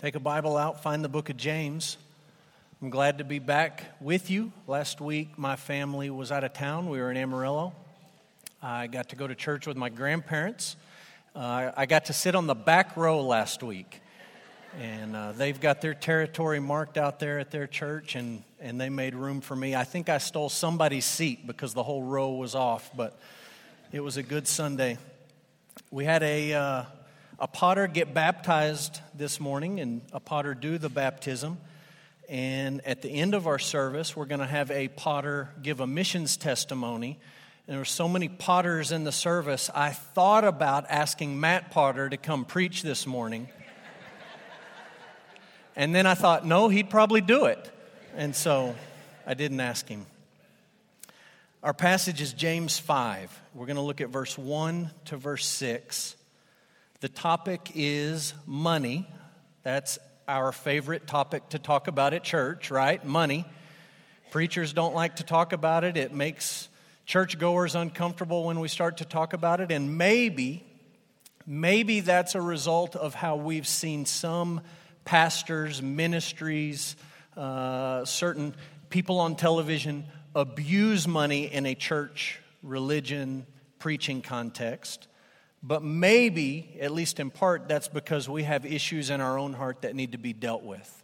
Take a Bible out, find the book of James. I'm glad to be back with you. Last week, my family was out of town. We were in Amarillo. I got to go to church with my grandparents. Uh, I got to sit on the back row last week. And uh, they've got their territory marked out there at their church, and, and they made room for me. I think I stole somebody's seat because the whole row was off, but it was a good Sunday. We had a. Uh, a potter get baptized this morning and a potter do the baptism. And at the end of our service, we're going to have a potter give a missions testimony. And there were so many potters in the service, I thought about asking Matt Potter to come preach this morning. and then I thought, no, he'd probably do it. And so I didn't ask him. Our passage is James 5. We're going to look at verse 1 to verse 6. The topic is money. That's our favorite topic to talk about at church, right? Money. Preachers don't like to talk about it. It makes churchgoers uncomfortable when we start to talk about it. And maybe, maybe that's a result of how we've seen some pastors, ministries, uh, certain people on television abuse money in a church, religion, preaching context. But maybe, at least in part, that's because we have issues in our own heart that need to be dealt with.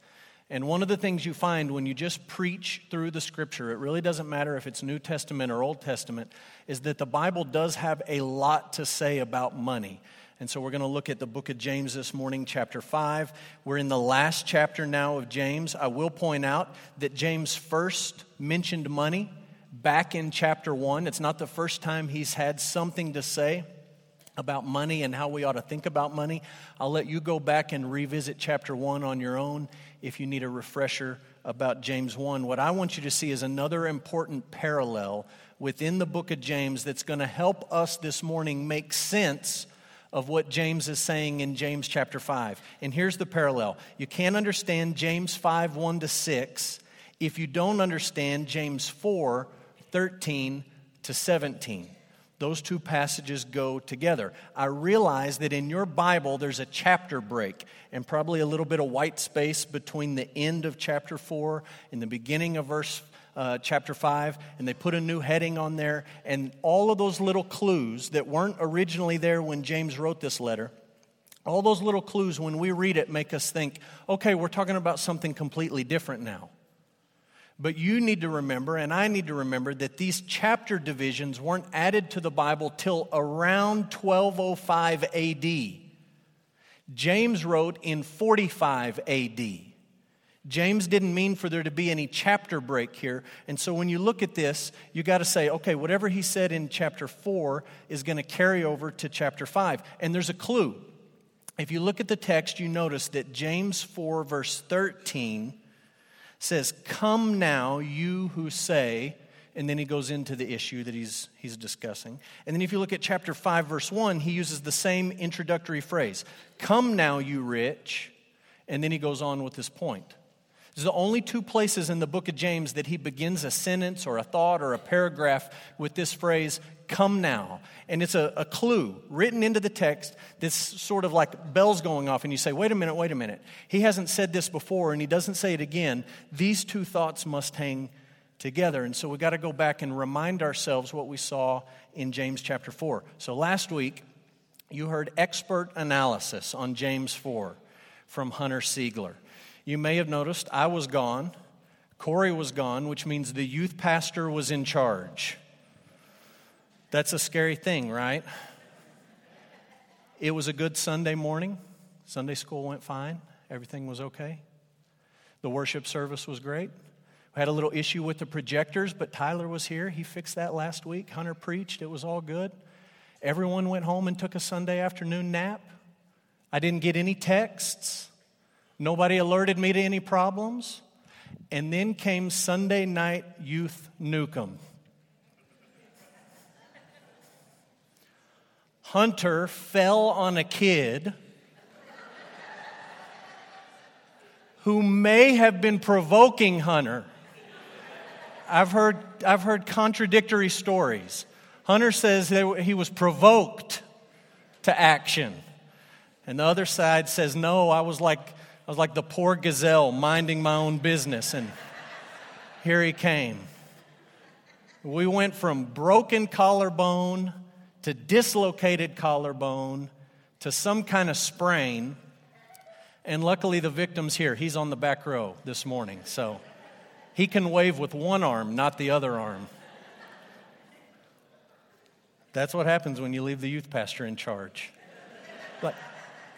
And one of the things you find when you just preach through the scripture, it really doesn't matter if it's New Testament or Old Testament, is that the Bible does have a lot to say about money. And so we're going to look at the book of James this morning, chapter 5. We're in the last chapter now of James. I will point out that James first mentioned money back in chapter 1. It's not the first time he's had something to say about money and how we ought to think about money. I'll let you go back and revisit chapter 1 on your own if you need a refresher about James 1. What I want you to see is another important parallel within the book of James that's going to help us this morning make sense of what James is saying in James chapter 5. And here's the parallel you can't understand James 5 1 to 6 if you don't understand James 4 13 to 17. Those two passages go together. I realize that in your Bible there's a chapter break and probably a little bit of white space between the end of chapter 4 and the beginning of verse uh, chapter 5, and they put a new heading on there. And all of those little clues that weren't originally there when James wrote this letter, all those little clues when we read it make us think, okay, we're talking about something completely different now. But you need to remember, and I need to remember, that these chapter divisions weren't added to the Bible till around 1205 AD. James wrote in 45 AD. James didn't mean for there to be any chapter break here. And so when you look at this, you got to say, okay, whatever he said in chapter 4 is going to carry over to chapter 5. And there's a clue. If you look at the text, you notice that James 4, verse 13, says, Come now, you who say, and then he goes into the issue that he's, he's discussing. And then if you look at chapter 5, verse 1, he uses the same introductory phrase Come now, you rich. And then he goes on with this point. This is the only two places in the book of James that he begins a sentence or a thought or a paragraph with this phrase, come now. And it's a, a, clue written into the text that's sort of like bells going off. And you say, wait a minute, wait a minute. He hasn't said this before and he doesn't say it again. These two thoughts must hang together. And so we got to go back and remind ourselves what we saw in James chapter 4. So last week, you heard expert analysis on James 4 from Hunter Siegler. You may have noticed I was gone, Corey was gone, which means the youth pastor was in charge. That's a scary thing, right? It was a good Sunday morning. Sunday school went fine. Everything was okay. The worship service was great. We had a little issue with the projectors, but Tyler was here. He fixed that last week. Hunter preached. It was all good. Everyone went home and took a Sunday afternoon nap. I didn't get any texts. Nobody alerted me to any problems. And then came Sunday night youth Newcomb. Hunter fell on a kid who may have been provoking Hunter. I've heard, I've heard contradictory stories. Hunter says that he was provoked to action. And the other side says, no, I was like I was like the poor gazelle minding my own business, and here he came. We went from broken collarbone to dislocated collarbone to some kind of sprain. And luckily, the victim's here. He's on the back row this morning. So he can wave with one arm, not the other arm. That's what happens when you leave the youth pastor in charge. But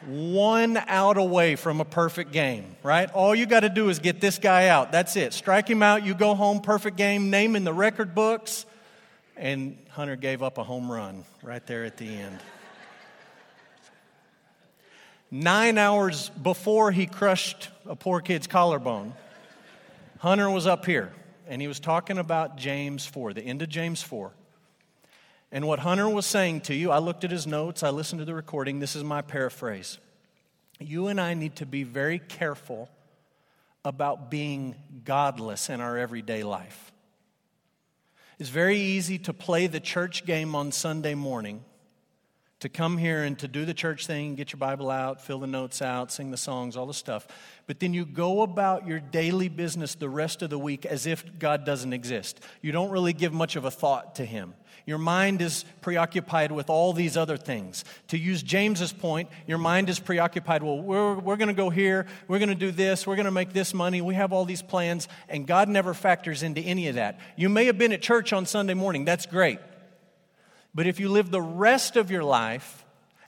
one out away from a perfect game, right? All you got to do is get this guy out. That's it. Strike him out, you go home, perfect game, name in the record books. And Hunter gave up a home run right there at the end. Nine hours before he crushed a poor kid's collarbone, Hunter was up here and he was talking about James 4, the end of James 4. And what Hunter was saying to you, I looked at his notes, I listened to the recording. This is my paraphrase. You and I need to be very careful about being godless in our everyday life. It's very easy to play the church game on Sunday morning, to come here and to do the church thing, get your Bible out, fill the notes out, sing the songs, all the stuff. But then you go about your daily business the rest of the week as if God doesn't exist. You don't really give much of a thought to Him. Your mind is preoccupied with all these other things. To use James's point, your mind is preoccupied, well, we're, we're going to go here, we're going to do this, we're going to make this money, we have all these plans, and God never factors into any of that. You may have been at church on Sunday morning, that's great. But if you live the rest of your life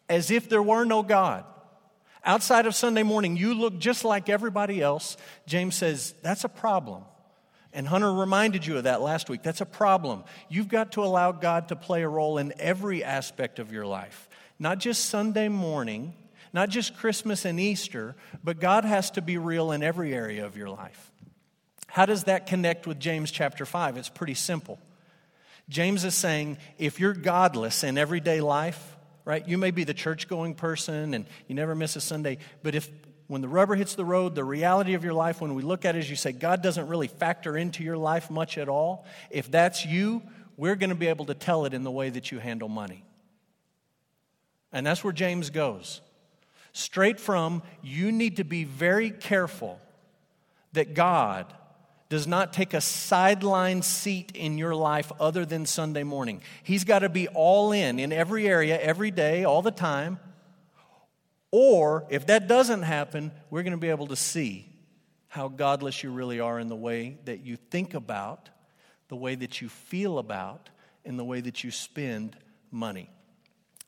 as if there were no God, outside of Sunday morning, you look just like everybody else, James says that's a problem. And Hunter reminded you of that last week. That's a problem. You've got to allow God to play a role in every aspect of your life, not just Sunday morning, not just Christmas and Easter, but God has to be real in every area of your life. How does that connect with James chapter 5? It's pretty simple. James is saying if you're godless in everyday life, right, you may be the church going person and you never miss a Sunday, but if when the rubber hits the road, the reality of your life, when we look at it, as you say, God doesn't really factor into your life much at all. If that's you, we're going to be able to tell it in the way that you handle money. And that's where James goes. Straight from, you need to be very careful that God does not take a sideline seat in your life other than Sunday morning. He's got to be all in in every area, every day, all the time. Or if that doesn't happen, we're going to be able to see how godless you really are in the way that you think about, the way that you feel about, and the way that you spend money.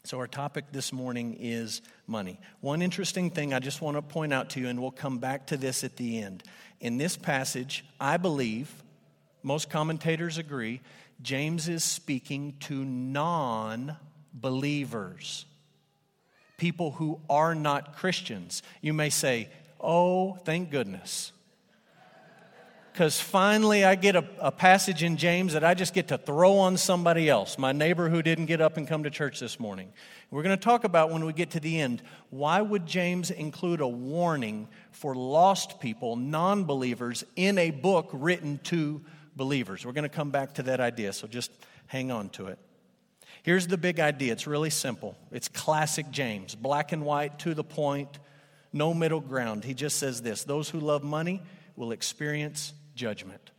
So, our topic this morning is money. One interesting thing I just want to point out to you, and we'll come back to this at the end. In this passage, I believe, most commentators agree, James is speaking to non believers people who are not Christians. You may say, Oh, thank goodness. Because finally I get a, a, passage in James that I just get to throw on somebody else, my neighbor who didn't get up and come to church this morning. We're going to talk about when we get to the end why would James include a warning for lost people, non believers, in a book written to believers? We're going to come back to that idea, so just hang on to it. Here's the big idea it's really simple. It's classic James, black and white, to the point, no middle ground. He just says this those who love money will experience judgment.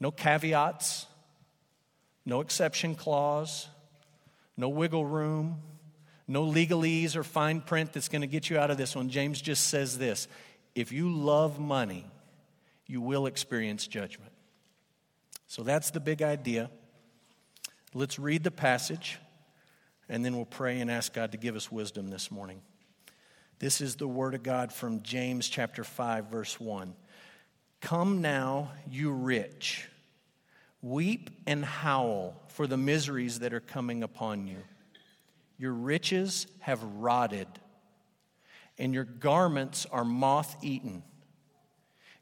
No caveats, no exception clause, no wiggle room, no legalese or fine print that's going to get you out of this one. James just says this if you love money, you will experience judgment. So that's the big idea. Let's read the passage and then we'll pray and ask God to give us wisdom this morning. This is the word of God from James chapter 5 verse 1. Come now, you rich, weep and howl for the miseries that are coming upon you. Your riches have rotted, and your garments are moth eaten.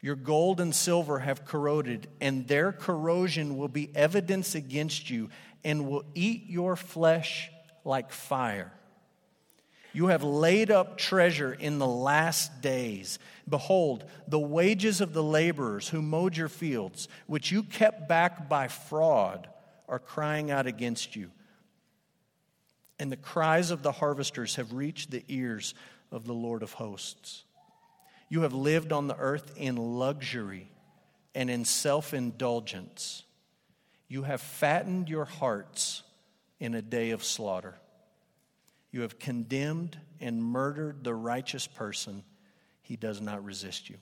Your gold and silver have corroded, and their corrosion will be evidence against you and will eat your flesh like fire. You have laid up treasure in the last days. Behold, the wages of the laborers who mowed your fields, which you kept back by fraud, are crying out against you. And the cries of the harvesters have reached the ears of the Lord of hosts. You have lived on the earth in luxury and in self indulgence. You have fattened your hearts in a day of slaughter. You have condemned and murdered the righteous person. He does not resist you.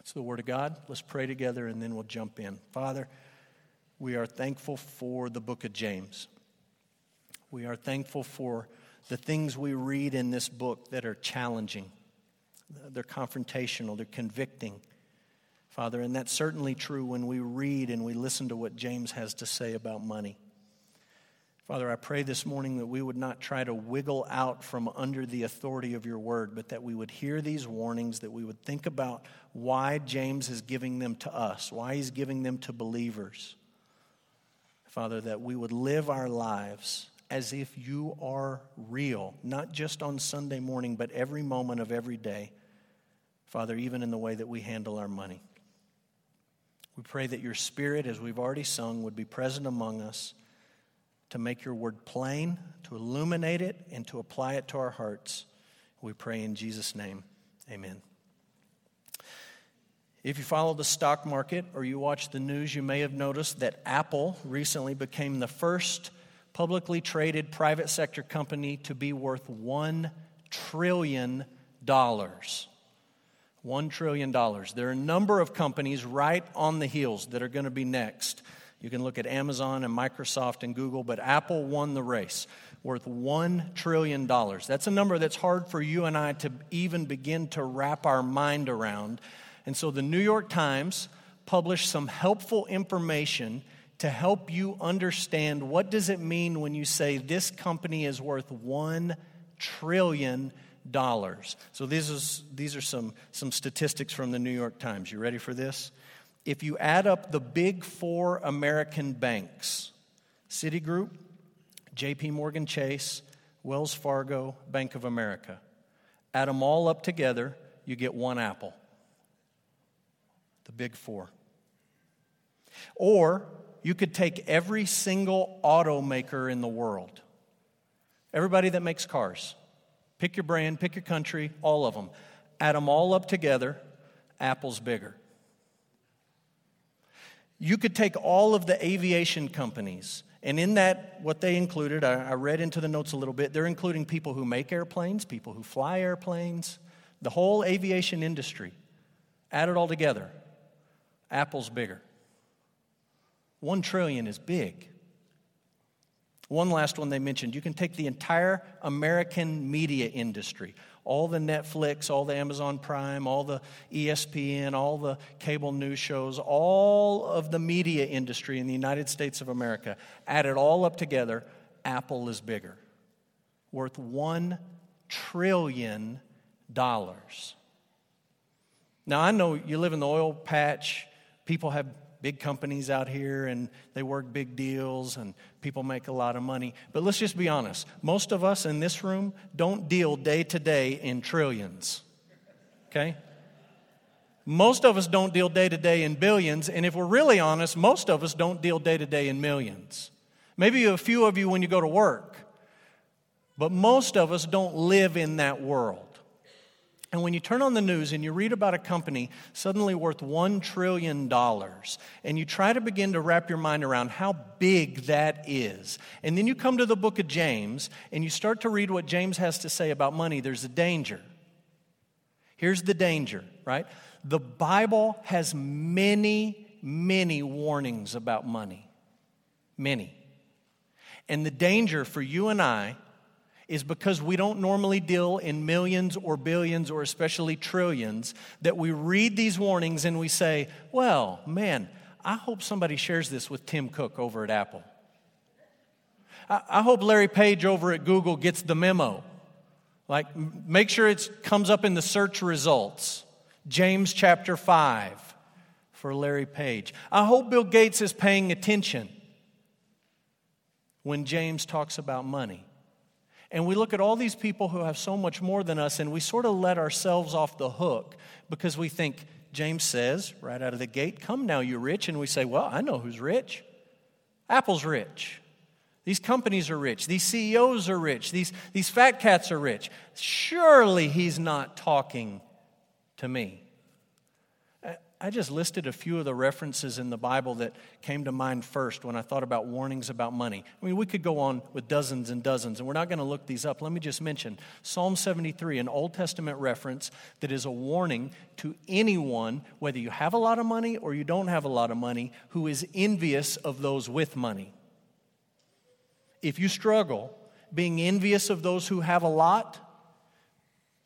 It's the Word of God. Let's pray together and then we'll jump in. Father, we are thankful for the book of James. We are thankful for the things we read in this book that are challenging, they're confrontational, they're convicting. Father, and that's certainly true when we read and we listen to what James has to say about money. Father, I pray this morning that we would not try to wiggle out from under the authority of your word, but that we would hear these warnings, that we would think about why James is giving them to us, why he's giving them to believers. Father, that we would live our lives as if you are real, not just on Sunday morning, but every moment of every day. Father, even in the way that we handle our money. We pray that your spirit, as we've already sung, would be present among us to make your word plain, to illuminate it, and to apply it to our hearts. We pray in Jesus' name. Amen. If you follow the stock market or you watch the news, you may have noticed that Apple recently became the first publicly traded private sector company to be worth $1 trillion. $1 trillion. There are a number of companies right on the heels that are going to be next. You can look at Amazon and Microsoft and Google, but Apple won the race, worth $1 trillion. That's a number that's hard for you and I to even begin to wrap our mind around. And so the New York Times published some helpful information to help you understand what does it mean when you say this company is worth 1 trillion dollars. So these, is, these are some, some statistics from the New York Times. You ready for this? If you add up the big four American banks Citigroup, JP Morgan Chase, Wells Fargo, Bank of America add them all up together, you get one apple. The big four. Or you could take every single automaker in the world, everybody that makes cars, Pick your brand, pick your country, all of them. Add them all up together, Apple's bigger. You could take all of the aviation companies, and in that, what they included, I, I read into the notes a little bit, they're including people who make airplanes, people who fly airplanes, the whole aviation industry. Add it all together, Apple's bigger. One trillion is big. One last one they mentioned you can take the entire American media industry, all the Netflix, all the Amazon Prime, all the ESPN, all the cable news shows, all of the media industry in the United States of America, add it all up together, Apple is bigger, worth $1 trillion. Now, I know you live in the oil patch, people have big companies out here and they work big deals and people make a lot of money. But let's just be honest most of us in this room don't deal day to day in trillions. Okay? Most of us don't deal day to day in billions, and if we're really honest, most of us don't deal day to day in millions. Maybe a few of you when you go to work, but most of us don't live in that world. And when you turn on the news and you read about a company suddenly worth $1 trillion, and you try to begin to wrap your mind around how big that is, and then you come to the book of James and you start to read what James has to say about money, there's a danger. Here's the danger, right? The Bible has many, many warnings about money. Many. And the danger for you and I is because we don't normally deal in millions or billions or especially trillions, that we read these warnings and we say, well, man, I hope somebody shares this with Tim Cook over at Apple. I, hope Larry Page over at Google gets the memo. Like, make sure it comes up in the search results. James chapter 5 for Larry Page. I hope Bill Gates is paying attention when James talks about money. And we look at all these people who have so much more than us, and we sort of let ourselves off the hook because we think, James says right out of the gate, Come now, you rich. And we say, Well, I know who's rich. Apple's rich. These companies are rich. These CEOs are rich. These, these fat cats are rich. Surely he's not talking to me. I just listed a few of the references in the Bible that came to mind first when I thought about warnings about money. I mean, we could go on with dozens and dozens, and we're not going to look these up. Let me just mention Psalm 73, an Old Testament reference that is a warning to anyone, whether you have a lot of money or you don't have a lot of money, who is envious of those with money. If you struggle being envious of those who have a lot,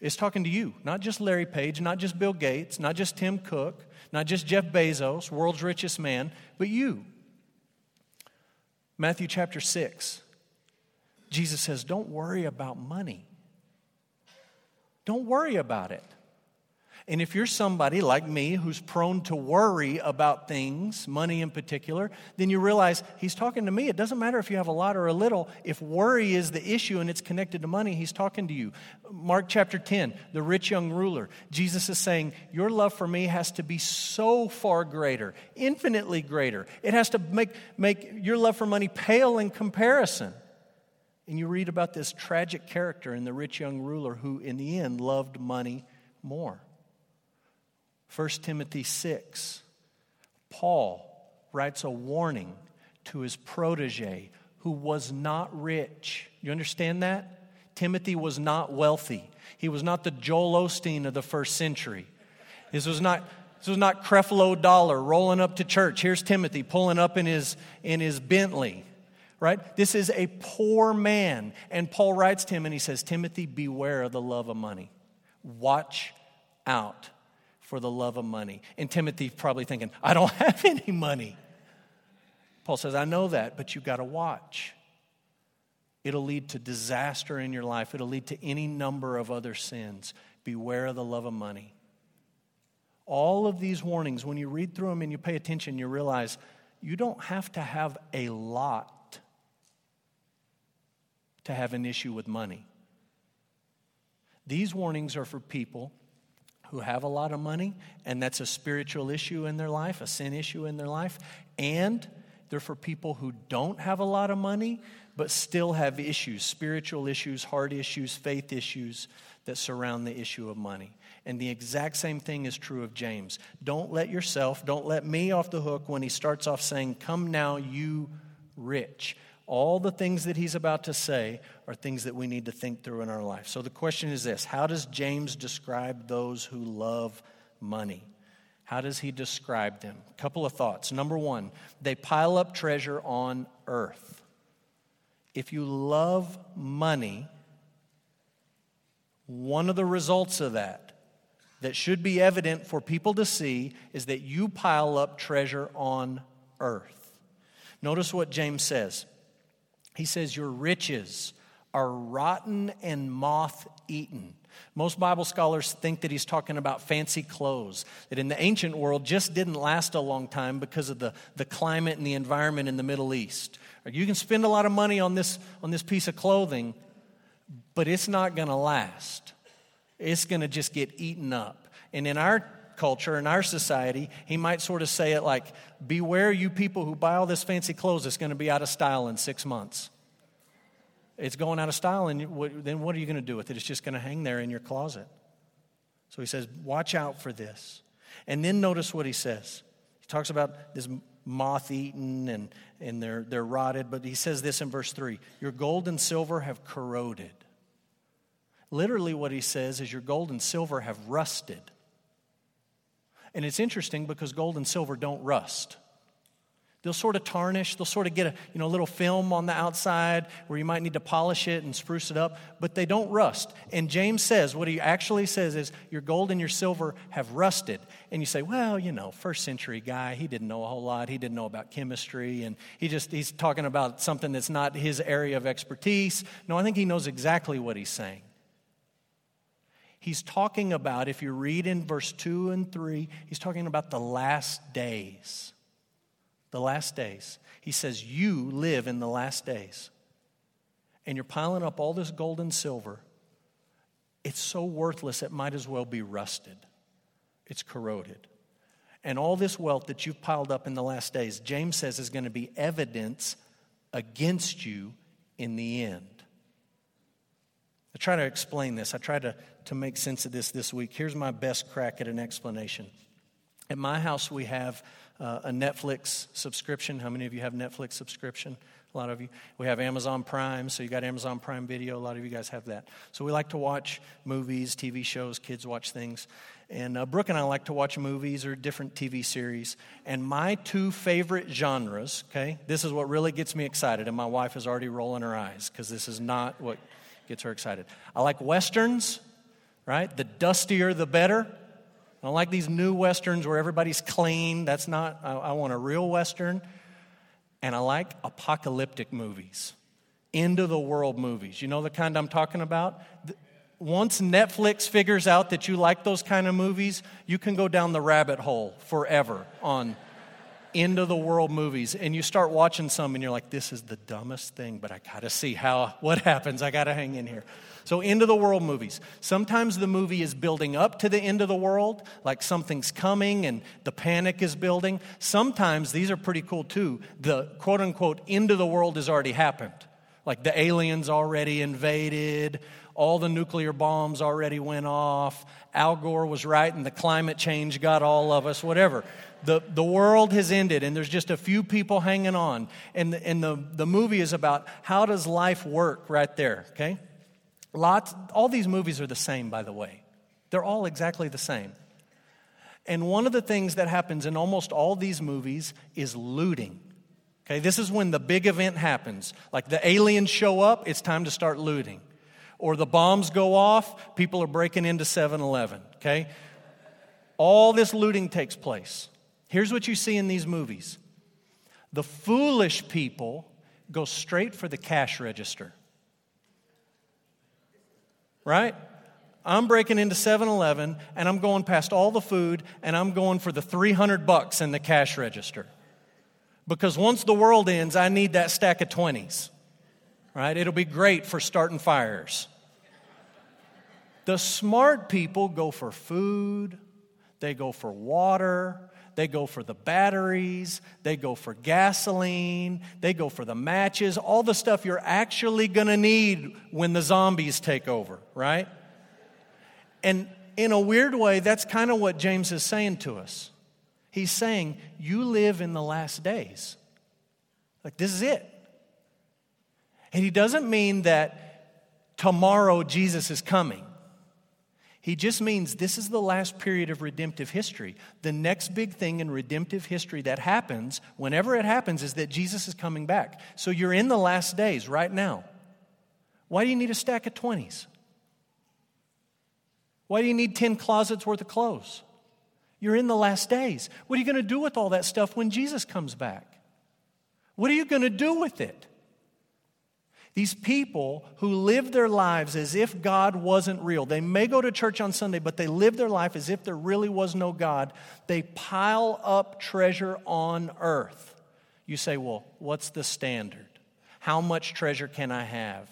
it's talking to you, not just Larry Page, not just Bill Gates, not just Tim Cook, not just Jeff Bezos, world's richest man, but you. Matthew chapter 6, Jesus says, Don't worry about money. Don't worry about it. And if you're somebody like me who's prone to worry about things, money in particular, then you realize he's talking to me. It doesn't matter if you have a lot or a little. If worry is the issue and it's connected to money, he's talking to you. Mark chapter 10, the rich young ruler. Jesus is saying, Your love for me has to be so far greater, infinitely greater. It has to make, make your love for money pale in comparison. And you read about this tragic character in the rich young ruler who, in the end, loved money more. 1 Timothy 6, Paul writes a warning to his protege who was not rich. You understand that? Timothy was not wealthy. He was not the Joel Osteen of the first century. This was not, this was not Creflo Dollar rolling up to church. Here's Timothy pulling up in his, in his Bentley, right? This is a poor man. And Paul writes to him and he says, Timothy, beware of the love of money. Watch out for the love of money. And Timothy probably thinking, I don't have any money. Paul says, I know that, but you've got to watch. It'll lead to disaster in your life, it'll lead to any number of other sins. Beware of the love of money. All of these warnings, when you read through them and you pay attention, you realize you don't have to have a lot to have an issue with money. These warnings are for people who have a lot of money, and that's a spiritual issue in their life, a sin issue in their life, and they're for people who don't have a lot of money, but still have issues spiritual issues, heart issues, faith issues that surround the issue of money. And the exact same thing is true of James. Don't let yourself, don't let me off the hook when he starts off saying, Come now, you rich. All the things that he's about to say are things that we need to think through in our life. So the question is this How does James describe those who love money? How does he describe them? A couple of thoughts. Number one, they pile up treasure on earth. If you love money, one of the results of that, that should be evident for people to see, is that you pile up treasure on earth. Notice what James says. He says, Your riches are rotten and moth eaten. Most Bible scholars think that he's talking about fancy clothes, that in the ancient world just didn't last a long time because of the, the climate and the environment in the Middle East. You can spend a lot of money on this, on this piece of clothing, but it's not going to last. It's going to just get eaten up. And in our culture, in our society, he might sort of say it like, Beware you people who buy all this fancy clothes, it's going to be out of style in six months. It's going out of style, and then what are you going to do with it? It's just going to hang there in your closet. So he says, Watch out for this. And then notice what he says. He talks about this moth eaten and, and they're, they're rotted, but he says this in verse 3 Your gold and silver have corroded. Literally, what he says is, Your gold and silver have rusted. And it's interesting because gold and silver don't rust. They'll sort of tarnish, they'll sort of get a you know, little film on the outside where you might need to polish it and spruce it up, but they don't rust. And James says, what he actually says is, your gold and your silver have rusted. And you say, well, you know, first century guy, he didn't know a whole lot. He didn't know about chemistry, and he just, he's talking about something that's not his area of expertise. No, I think he knows exactly what he's saying. He's talking about, if you read in verse 2 and 3, he's talking about the last days. The last days. He says, You live in the last days. And you're piling up all this gold and silver. It's so worthless, it might as well be rusted. It's corroded. And all this wealth that you've piled up in the last days, James says, is going to be evidence against you in the end. Try to explain this. I try to, to make sense of this this week. Here's my best crack at an explanation. At my house, we have uh, a Netflix subscription. How many of you have Netflix subscription? A lot of you. We have Amazon Prime, so you got Amazon Prime Video. A lot of you guys have that. So we like to watch movies, TV shows, kids watch things. And uh, Brooke and I like to watch movies or different TV series. And my two favorite genres, okay, this is what really gets me excited. And my wife is already rolling her eyes because this is not what gets her excited. I like westerns, right? The dustier, the better. I don't like these new westerns where everybody's clean. That's not, I, I want a real western. And I like apocalyptic movies, end of the world movies. You know the kind I'm talking about? Once Netflix figures out that you like those kind of movies, you can go down the rabbit hole forever on end of the world movies and you start watching some and you're like this is the dumbest thing but i gotta see how what happens. I gotta hang in here. So end of the world movies. Sometimes the movie is building up to the end of the world like something's coming and the panic is building. Sometimes these are pretty cool too. The quote unquote end of the world has already happened. Like the aliens already invaded all the nuclear bombs already went off al gore was right and the climate change got all of us whatever the, the world has ended and there's just a few people hanging on. And, the, and the, the movie is about how does life work right there, okay? Lots, all these movies are the same, by the way. They're all exactly the same. And one of the things that happens in almost all these movies is looting. Okay, this is when the big event happens. Like the aliens show up, it's time to start looting. Or the bombs go off, people are breaking into 7 Eleven. Okay? All this looting takes place. Here's what you see in these movies the foolish people go straight for the cash register. Right? I'm breaking into 7 Eleven and I'm going past all the food and I'm going for the 300 bucks in the cash register. Because once the world ends, I need that stack of 20s. Right? It'll be great for starting fires. The smart people go for food, they go for water, they go for the batteries, they go for gasoline, they go for the matches, all the stuff you're actually going to need when the zombies take over, right? And in a weird way, that's kind of what James is saying to us. He's saying, You live in the last days. Like, this is it. And he doesn't mean that tomorrow Jesus is coming. He just means this is the last period of redemptive history. The next big thing in redemptive history that happens, whenever it happens, is that Jesus is coming back. So you're in the last days right now. Why do you need a stack of 20s? Why do you need 10 closets worth of clothes? You're in the last days. What are you going to do with all that stuff when Jesus comes back? What are you going to do with it? These people who live their lives as if God wasn't real. They may go to church on Sunday, but they live their life as if there really was no God. They pile up treasure on earth. You say, well, what's the standard? How much treasure can I have?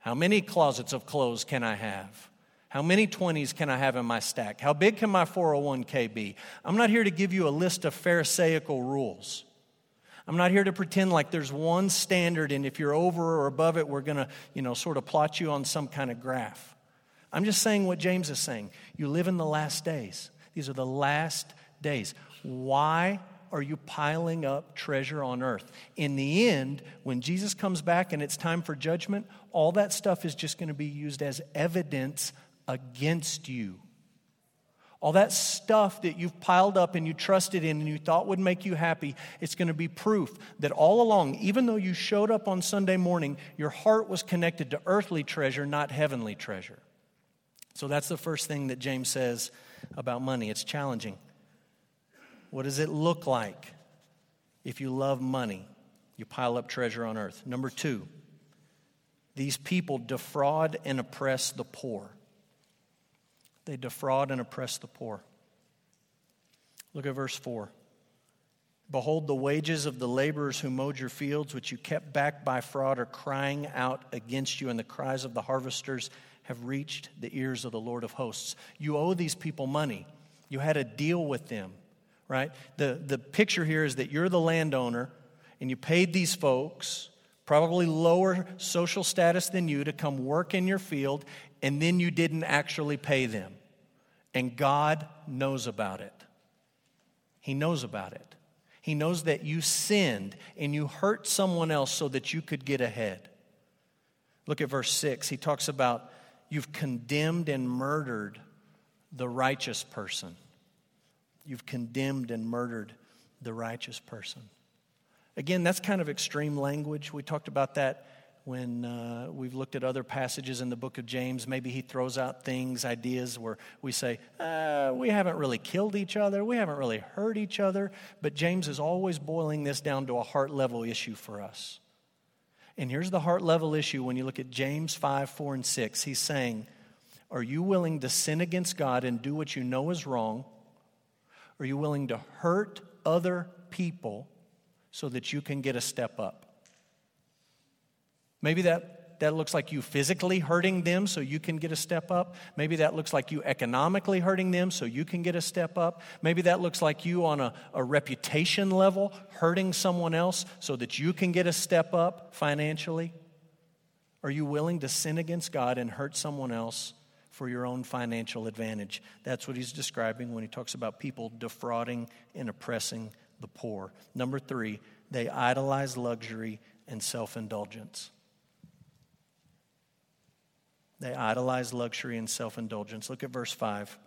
How many closets of clothes can I have? How many 20s can I have in my stack? How big can my 401k be? I'm not here to give you a list of Pharisaical rules. I'm not here to pretend like there's one standard and if you're over or above it, we're going to, you know, sort of plot you on some kind of graph. I'm just saying what James is saying. You live in the last days. These are the last days. Why are you piling up treasure on earth? In the end, when Jesus comes back and it's time for judgment, all that stuff is just going to be used as evidence against you. All that stuff that you've piled up and you trusted in and you thought would make you happy, it's going to be proof that all along, even though you showed up on Sunday morning, your heart was connected to earthly treasure, not heavenly treasure. So that's the first thing that James says about money. It's challenging. What does it look like if you love money? You pile up treasure on earth. Number two, these people defraud and oppress the poor. They defraud and oppress the poor. Look at verse 4. Behold, the wages of the laborers who mowed your fields, which you kept back by fraud, are crying out against you, and the cries of the harvesters have reached the ears of the Lord of hosts. You owe these people money. You had a deal with them, right? The, the picture here is that you're the landowner and you paid these folks, probably lower social status than you, to come work in your field, and then you didn't actually pay them. And God knows about it. He knows about it. He knows that you sinned and you hurt someone else so that you could get ahead. Look at verse 6. He talks about you've condemned and murdered the righteous person. You've condemned and murdered the righteous person. Again, that's kind of extreme language. We talked about that when uh, we've looked at other passages in the book of James. Maybe he throws out things, ideas where we say, uh, we haven't really killed each other, we haven't really hurt each other. But James is always boiling this down to a heart level issue for us. And here's the heart level issue when you look at James 5, 4, and 6. He's saying, Are you willing to sin against God and do what you know is wrong? Are you willing to hurt other people so that you can get a step up. Maybe that, that looks like you physically hurting them so you can get a step up. Maybe that looks like you economically hurting them so you can get a step up. Maybe that looks like you on a, a reputation level hurting someone else so that you can get a step up financially. Are you willing to sin against God and hurt someone else for your own financial advantage? That's what he's describing when he talks about people defrauding and oppressing the poor. Number three, they idolize luxury and self indulgence. They idolize luxury and self indulgence. Look at verse 5.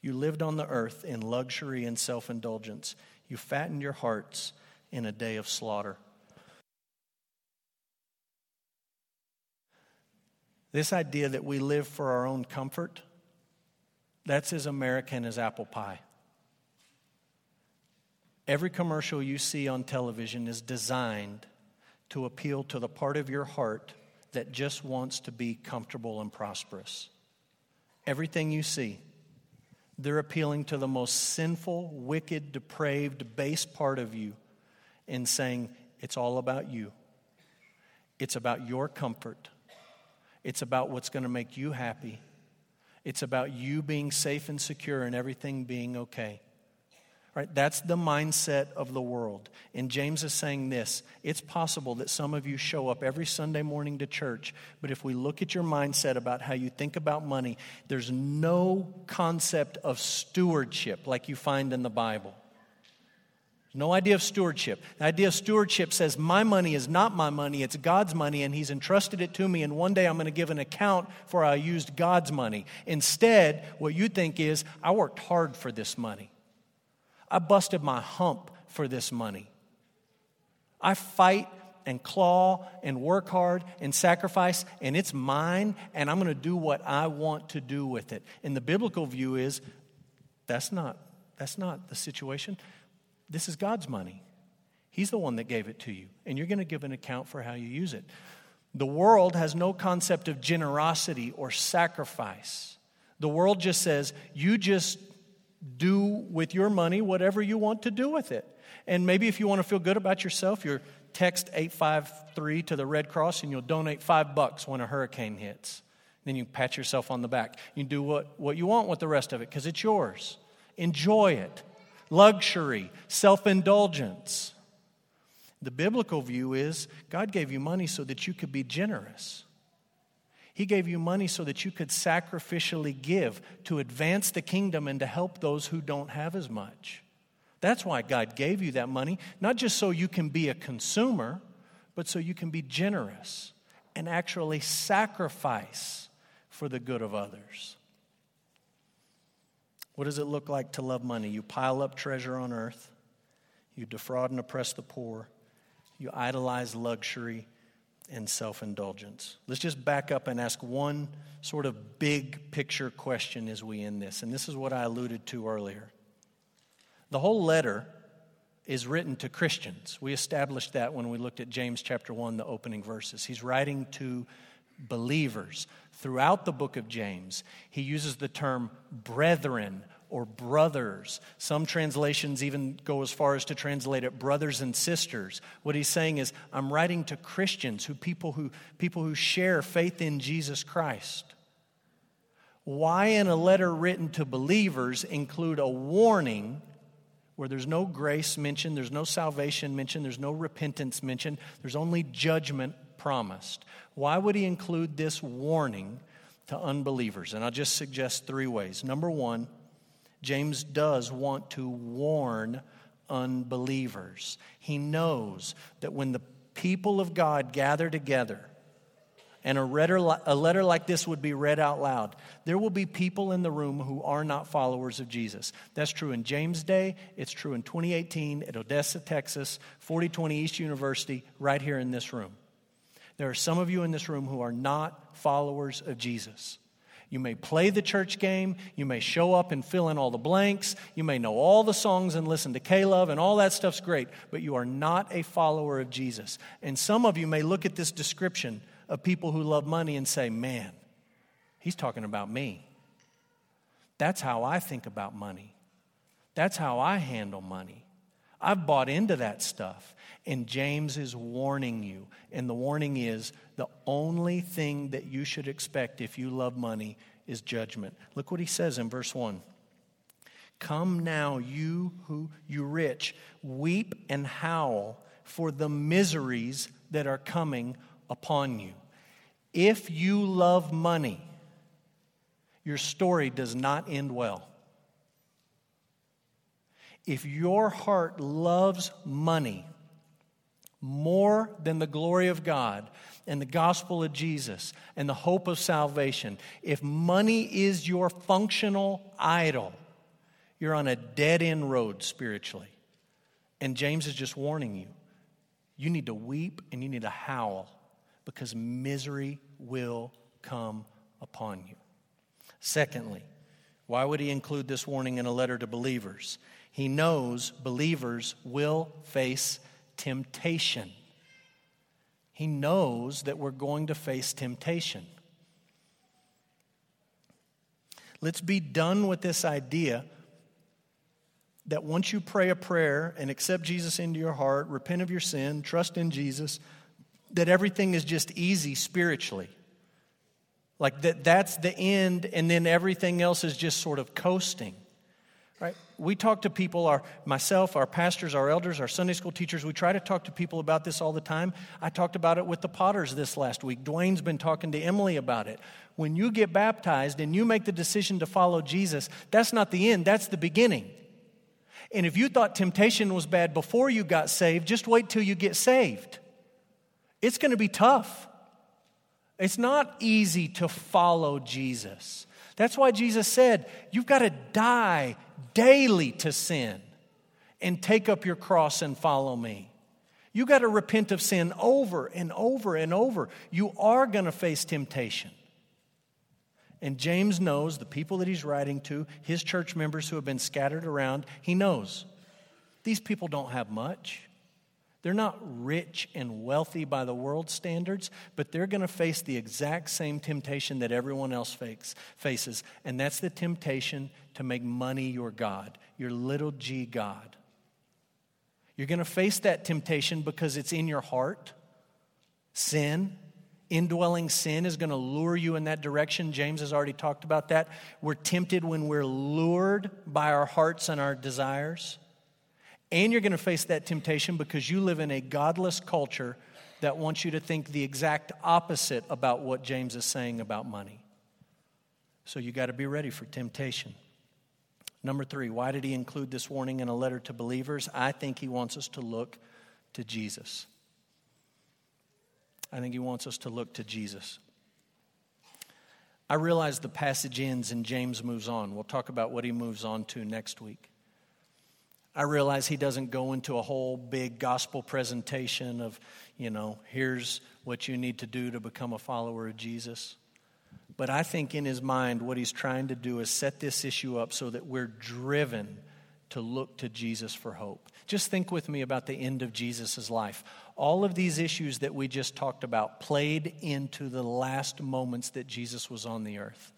You lived on the earth in luxury and self indulgence. You fattened your hearts in a day of slaughter. This idea that we live for our own comfort, that's as American as apple pie. Every commercial you see on television is designed to appeal to the part of your heart that just wants to be comfortable and prosperous. Everything you see, they're appealing to the most sinful, wicked, depraved, base part of you and saying, it's all about you. It's about your comfort. It's about what's going to make you happy. It's about you being safe and secure and everything being okay. Right? That's the mindset of the world. And James is saying this it's possible that some of you show up every Sunday morning to church, but if we look at your mindset about how you think about money, there's no concept of stewardship like you find in the Bible. No idea of stewardship. The idea of stewardship says, My money is not my money, it's God's money, and He's entrusted it to me, and one day I'm going to give an account for how I used God's money. Instead, what you think is, I worked hard for this money. I busted my hump for this money. I fight and claw and work hard and sacrifice, and it's mine, and I'm going to do what I want to do with it. And the biblical view is that's not, that's not the situation. This is God's money. He's the one that gave it to you, and you're going to give an account for how you use it. The world has no concept of generosity or sacrifice. The world just says, you just do with your money whatever you want to do with it. And maybe if you want to feel good about yourself, you text 853 to the Red Cross and you'll donate five bucks when a hurricane hits. Then you pat yourself on the back. You do what, what you want with the rest of it because it's yours. Enjoy it. Luxury, self indulgence. The biblical view is God gave you money so that you could be generous. He gave you money so that you could sacrificially give to advance the kingdom and to help those who don't have as much. That's why God gave you that money, not just so you can be a consumer, but so you can be generous and actually sacrifice for the good of others. What does it look like to love money? You pile up treasure on earth, you defraud and oppress the poor, you idolize luxury, and self indulgence. Let's just back up and ask one sort of big picture question as we end this. And this is what I alluded to earlier. The whole letter is written to Christians. We established that when we looked at James chapter 1, the opening verses. He's writing to believers. Throughout the book of James, he uses the term brethren or brothers. Some translations even go as far as to translate it brothers and sisters. What he's saying is, I'm writing to Christians, who people who people who share faith in Jesus Christ. Why in a letter written to believers include a warning where there's no grace mentioned, there's no salvation mentioned, there's no repentance mentioned, there's only judgment promised. Why would he include this warning to unbelievers? And I'll just suggest three ways. Number one, James does want to warn unbelievers. He knows that when the people of God gather together, and a letter, a letter like this would be read out loud, there will be people in the room who are not followers of Jesus. That's true in James' day. It's true in 2018 at Odessa, Texas, 4020 East University, right here in this room. There are some of you in this room who are not followers of Jesus. You may play the church game. You may show up and fill in all the blanks. You may know all the songs and listen to Love, and all that stuff's great, but you are not a follower of Jesus. And some of you may look at this description of people who love money and say, man, he's talking about me. That's how I think about money. That's how I handle money. I've bought into that stuff. And James is warning you. And the warning is the only thing that you should expect if you love money is judgment. Look what he says in verse 1. Come now, you who you rich, weep and howl for the miseries that are coming upon you. If you love money, your story does not end well. If your heart loves money more than the glory of God and the gospel of Jesus and the hope of salvation, if money is your functional idol, you're on a dead end road spiritually. And James is just warning you. You need to weep and you need to howl because misery will come upon you. Secondly, why would he include this warning in a letter to believers? He knows believers will face temptation. He knows that we're going to face temptation. Let's be done with this idea that once you pray a prayer and accept Jesus into your heart, repent of your sin, trust in Jesus, that everything is just easy spiritually. Like that that's the end and then everything else is just sort of coasting. Right? We talk to people, our myself, our pastors, our elders, our Sunday school teachers, we try to talk to people about this all the time. I talked about it with the Potters this last week. Dwayne's been talking to Emily about it. When you get baptized and you make the decision to follow Jesus, that's not the end, that's the beginning. And if you thought temptation was bad before you got saved, just wait till you get saved. It's going to be tough. It's not easy to follow Jesus. That's why Jesus said, You've got to die daily to sin and take up your cross and follow me. You got to repent of sin over and over and over. You are going to face temptation. And James knows the people that he's writing to, his church members who have been scattered around, he knows these people don't have much. They're not rich and wealthy by the world standards, but they're going to face the exact same temptation that everyone else faces, and that's the temptation to make money your God, your little g God. You're going to face that temptation because it's in your heart. Sin, indwelling sin is going to lure you in that direction. James has already talked about that. We're tempted when we're lured by our hearts and our desires. And you're going to face that temptation because you live in a godless culture that wants you to think the exact opposite about what James is saying about money. So you got to be ready for temptation. Number three, why did he include this warning in a letter to believers? I think he wants us to look to Jesus. I think he wants us to look to Jesus. I realize the passage ends and James moves on. We'll talk about what he moves on to next week. I realize he doesn't go into a whole big gospel presentation of, you know, here's what you need to do to become a follower of Jesus. But I think in his mind, what he's trying to do is set this issue up so that we're driven to look to Jesus for hope. Just think with me about the end of Jesus' life. All of these issues that we just talked about played into the last moments that Jesus was on the earth,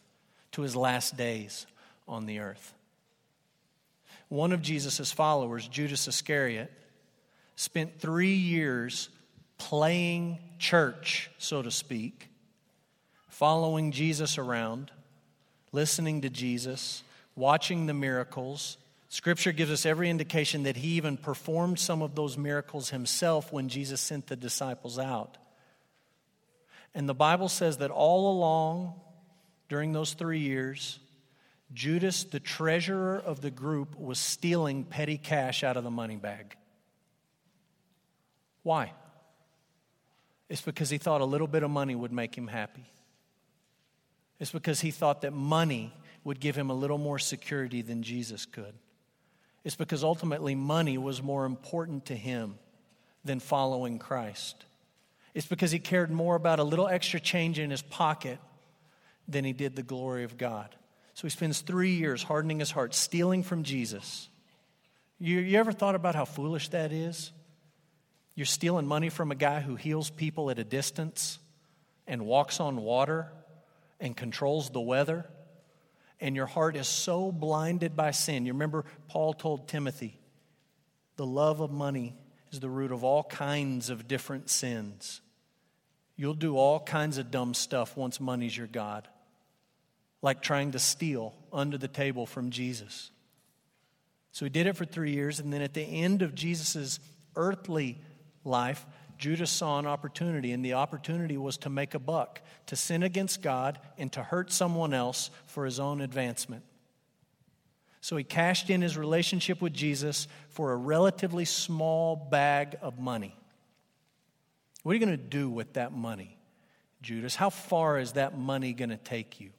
to his last days on the earth one of Jesus' followers, Judas Iscariot, spent three years playing church, so to speak, following Jesus around, listening to Jesus, watching the miracles, Scripture gives us every indication that he even performed some of those miracles himself when Jesus sent the disciples out. And the Bible says that all along during those three years, Judas, the treasurer of the group, was stealing petty cash out of the money bag. Why? It's because he thought a little bit of money would make him happy. It's because he thought that money would give him a little more security than Jesus could. It's because ultimately money was more important to him than following Christ. It's because he cared more about a little extra change in his pocket than he did the glory of God. So he spends three years hardening his heart, stealing from Jesus. You, you ever thought about how foolish that is? You're stealing money from a guy who heals people at a distance and walks on water and controls the weather, and your heart is so blinded by sin. You remember Paul told Timothy, the love of money is the root of all kinds of different sins. You'll do all kinds of dumb stuff once money's your God like trying to steal under the table from Jesus. So he did it for three years, and then at the end of Jesus' earthly life, Judas saw an opportunity, and the opportunity was to make a buck, to sin against God, and to hurt someone else for his own advancement. So he cashed in his relationship with Jesus for a relatively small bag of money. What are you going to do with that money, Judas? How far is that money going to take you?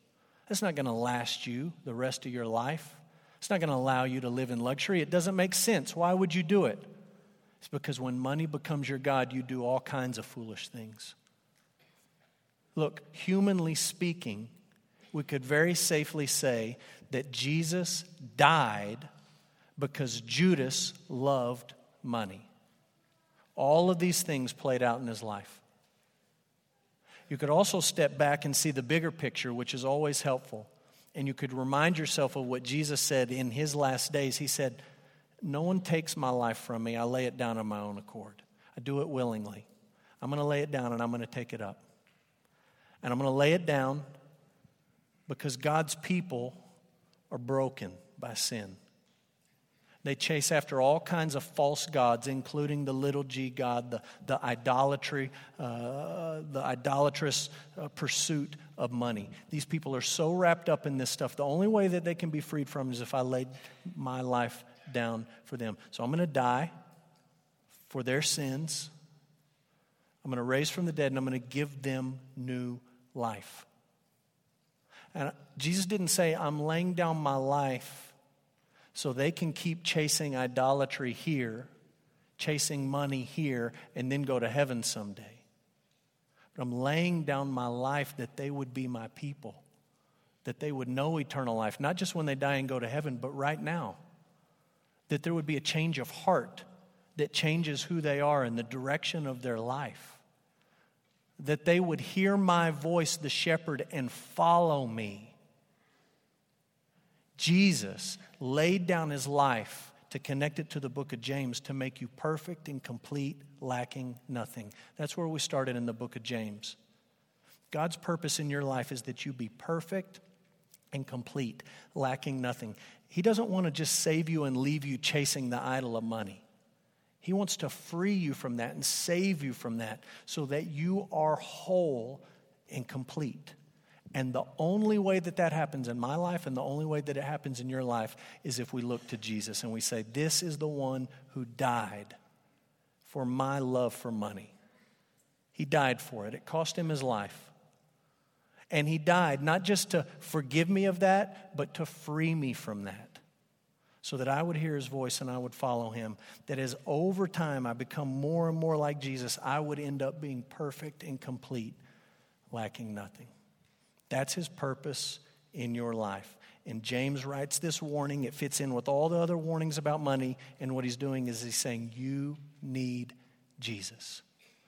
That's not going to last you the rest of your life. It's not going to allow you to live in luxury. It doesn't make sense. Why would you do it? It's because when money becomes your God, you do all kinds of foolish things. Look, humanly speaking, we could very safely say that Jesus died because Judas loved money. All of these things played out in his life. You could also step back and see the bigger picture, which is always helpful. And you could remind yourself of what Jesus said in his last days. He said, No one takes my life from me. I lay it down on my own accord. I do it willingly. I'm going to lay it down and I'm going to take it up. And I'm going to lay it down because God's people are broken by sin. They chase after all kinds of false gods, including the little g god, the, the idolatry, uh, the idolatrous uh, pursuit of money. These people are so wrapped up in this stuff. The only way that they can be freed from is if I laid my life down for them. So I'm going to die for their sins. I'm going to raise from the dead and I'm going to give them new life. And Jesus didn't say, I'm laying down my life so they can keep chasing idolatry here, chasing money here, and then go to heaven someday. But I'm laying down my life that they would be my people, that they would know eternal life, not just when they die and go to heaven, but right now. That there would be a change of heart that changes who they are and the direction of their life. That they would hear my voice, the shepherd, and follow me. Jesus laid down his life to connect it to the book of James to make you perfect and complete, lacking nothing. That's where we started in the book of James. God's purpose in your life is that you be perfect and complete, lacking nothing. He doesn't want to just save you and leave you chasing the idol of money. He wants to free you from that and save you from that so that you are whole and complete. And the only way that that happens in my life and the only way that it happens in your life is if we look to Jesus and we say, This is the one who died for my love for money. He died for it, it cost him his life. And he died not just to forgive me of that, but to free me from that. So that I would hear his voice and I would follow him. That as over time I become more and more like Jesus, I would end up being perfect and complete, lacking nothing. That's his purpose in your life. And James writes this warning. It fits in with all the other warnings about money. And what he's doing is he's saying, You need Jesus.